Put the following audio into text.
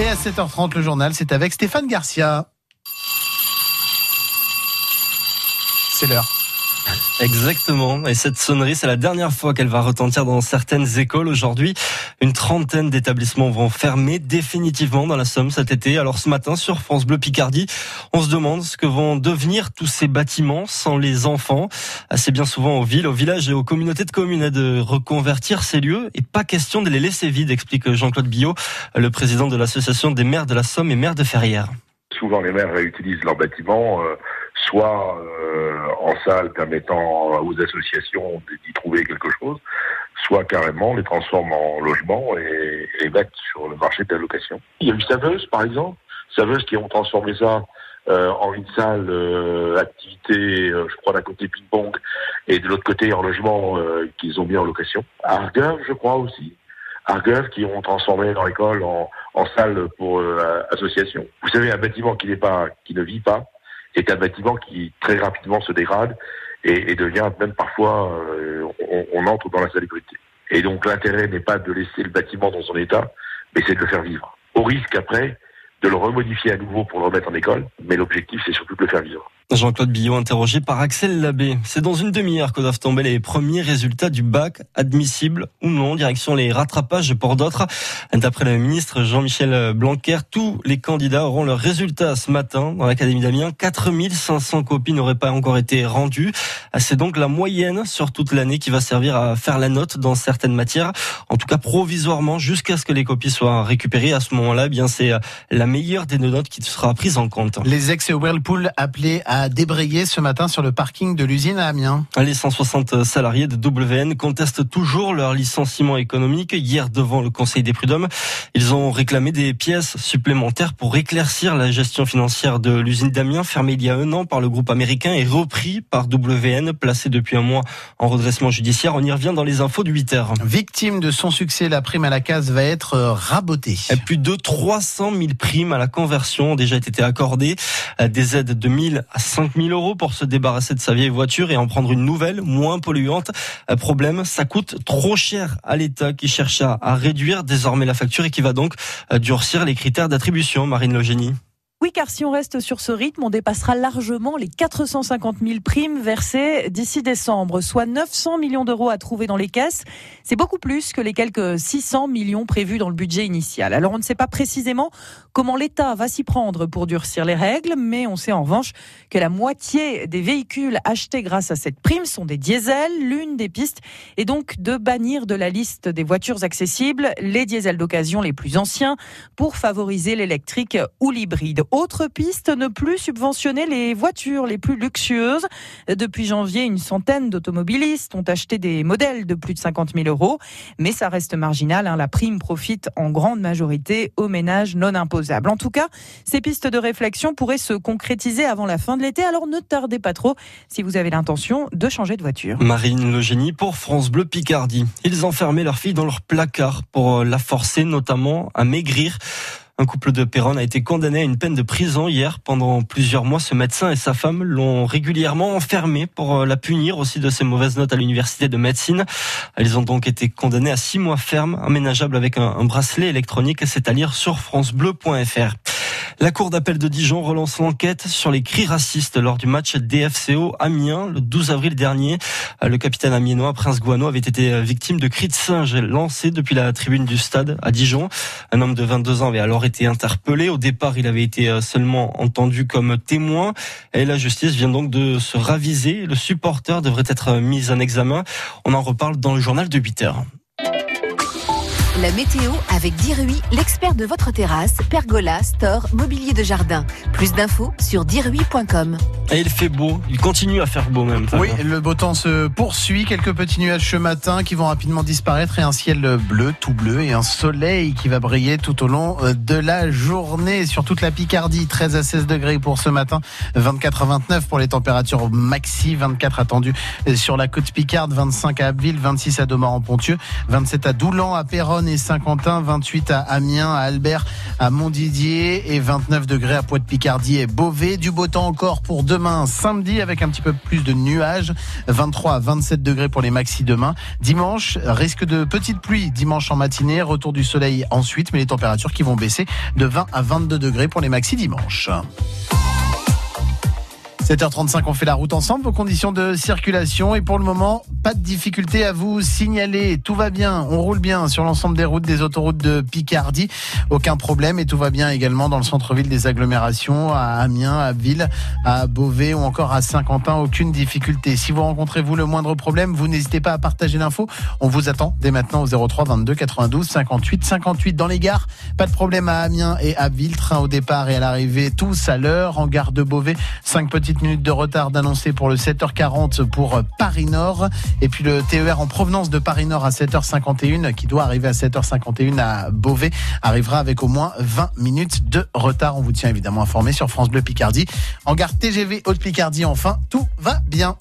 Et à 7h30, le journal, c'est avec Stéphane Garcia. C'est l'heure. Exactement. Et cette sonnerie, c'est la dernière fois qu'elle va retentir dans certaines écoles. Aujourd'hui, une trentaine d'établissements vont fermer définitivement dans la Somme cet été. Alors ce matin, sur France Bleu Picardie, on se demande ce que vont devenir tous ces bâtiments sans les enfants. Assez bien souvent aux villes, aux villages et aux communautés de communes de reconvertir ces lieux et pas question de les laisser vides, explique Jean-Claude Billot, le président de l'association des maires de la Somme et maires de Ferrières. Souvent, les maires réutilisent leurs bâtiments. Euh, soit euh, en salle permettant aux associations d'y trouver quelque chose, soit carrément les transforment en logement et, les mettent sur le marché de la location. Il y a eu Saveuse, par exemple, Saveuse qui ont transformé ça euh, en une salle euh, activité, je crois d'un côté ping-pong et de l'autre côté en logement qu'ils ont mis en location. Argeuve, je crois aussi. Argeuve qui ont transformé leur école en, en salle pour association. Vous savez, un bâtiment qui n'est pas, qui ne vit pas, est un bâtiment qui très rapidement se dégrade et, devient même parfois, euh, on, entre dans la salubrité. Et donc l'intérêt n'est pas de laisser le bâtiment dans son état, mais c'est de le faire vivre. Au risque après de le remodifier à nouveau pour le remettre en école, mais l'objectif c'est surtout de le faire vivre. Jean-Claude Billot interrogé par Axel Labbé. C'est dans une demi-heure que doivent tomber les premiers résultats du bac, admissibles ou non, direction les rattrapages pour d'autres. D'après le ministre Jean-Michel Blanquer, tous les candidats auront leurs résultats ce matin dans l'Académie d'Amiens. 4500 copies n'auraient pas encore été rendues. C'est donc la moyenne sur toute l'année qui va servir à faire la note dans certaines matières. En tout cas, provisoirement, jusqu'à ce que les copies soient récupérées. À ce moment-là, eh bien, c'est la meilleure des notes qui sera prise en compte. Les ex-Whirlpool appelés à a débrayé ce matin sur le parking de l'usine à Amiens. Les 160 salariés de WN contestent toujours leur licenciement économique. Hier, devant le Conseil des prud'hommes, ils ont réclamé des pièces supplémentaires pour éclaircir la gestion financière de l'usine d'Amiens, fermée il y a un an par le groupe américain et repris par WN, placé depuis un mois en redressement judiciaire. On y revient dans les infos de 8 heures. Victime de son succès, la prime à la case va être rabotée. Plus de 300 000 primes à la conversion ont déjà été accordées. Des aides de 1000 à 5 000 euros pour se débarrasser de sa vieille voiture et en prendre une nouvelle, moins polluante. Problème, ça coûte trop cher à l'État qui cherche à, réduire désormais la facture et qui va donc euh, durcir les critères d'attribution, Marine Logénie. Oui, car si on reste sur ce rythme, on dépassera largement les 450 000 primes versées d'ici décembre, soit 900 millions d'euros à trouver dans les caisses. C'est beaucoup plus que les quelques 600 millions prévus dans le budget initial. Alors on ne sait pas précisément comment l'État va s'y prendre pour durcir les règles, mais on sait en revanche que la moitié des véhicules achetés grâce à cette prime sont des diesels. L'une des pistes est donc de bannir de la liste des voitures accessibles les diesels d'occasion les plus anciens pour favoriser l'électrique ou l'hybride. Autre piste, ne plus subventionner les voitures les plus luxueuses. Depuis janvier, une centaine d'automobilistes ont acheté des modèles de plus de 50 000 euros, mais ça reste marginal. Hein. La prime profite en grande majorité aux ménages non imposables. En tout cas, ces pistes de réflexion pourraient se concrétiser avant la fin de l'été, alors ne tardez pas trop si vous avez l'intention de changer de voiture. Marine Le Génie pour France Bleu Picardie. Ils enfermaient leur fille dans leur placard pour la forcer notamment à maigrir. Un couple de Perron a été condamné à une peine de prison hier. Pendant plusieurs mois, ce médecin et sa femme l'ont régulièrement enfermé pour euh, la punir aussi de ses mauvaises notes à l'université de médecine. Ils ont donc été condamnés à six mois ferme, aménageable avec un, bracelet électronique. C'est à lire sur francebleu.fr. La Cour d'appel de Dijon relance l'enquête sur les cris racistes lors du match DFCO Amiens le 12 avril dernier. Le capitaine amiénois Prince Guano avait été victime de cris de singe lancés depuis la tribune du stade à Dijon. Un homme de 22 ans avait alors été interpellé. Au départ, il avait été seulement entendu comme témoin et la justice vient donc de se raviser. Le supporter devrait être mis en examen. On en reparle dans le journal de 8 heures. La météo avec Dirui, l'expert de votre terrasse, pergola, store, mobilier de jardin. Plus d'infos sur dirui.com. Et il fait beau, il continue à faire beau même. Oui, le beau temps se poursuit, quelques petits nuages ce matin qui vont rapidement disparaître et un ciel bleu, tout bleu et un soleil qui va briller tout au long euh, de la journée sur toute la Picardie. 13 à 16 degrés pour ce matin, 24 à 29 pour les températures maxi, 24 attendues sur la côte Picarde, 25 à Abbeville, 26 à Domar en Pontieux, 27 à Doulan, à Péronne Et Saint-Quentin, 28 à Amiens, à Albert, à Montdidier et 29 degrés à Poix-de-Picardie et Beauvais. Du beau temps encore pour demain, samedi, avec un petit peu plus de nuages, 23 à 27 degrés pour les maxi demain. Dimanche, risque de petite pluie dimanche en matinée, retour du soleil ensuite, mais les températures qui vont baisser de 20 à 22 degrés pour les maxi dimanche. 7h35, on fait la route ensemble, vos conditions de circulation et pour le moment, pas de difficulté à vous signaler. Tout va bien, on roule bien sur l'ensemble des routes des autoroutes de Picardie, aucun problème et tout va bien également dans le centre-ville des agglomérations, à Amiens, à Ville, à Beauvais ou encore à Saint-Quentin, aucune difficulté. Si vous rencontrez vous le moindre problème, vous n'hésitez pas à partager l'info. On vous attend dès maintenant au 03 22 92 58 58 dans les gares. Pas de problème à Amiens et à Ville, train au départ et à l'arrivée tous à l'heure. En gare de Beauvais, 5 petites minutes de retard d'annoncer pour le 7h40 pour Paris Nord. Et puis le TER en provenance de Paris Nord à 7h51 qui doit arriver à 7h51 à Beauvais arrivera avec au moins 20 minutes de retard. On vous tient évidemment informé sur France Bleu Picardie. En gare TGV Haute Picardie enfin, tout va bien.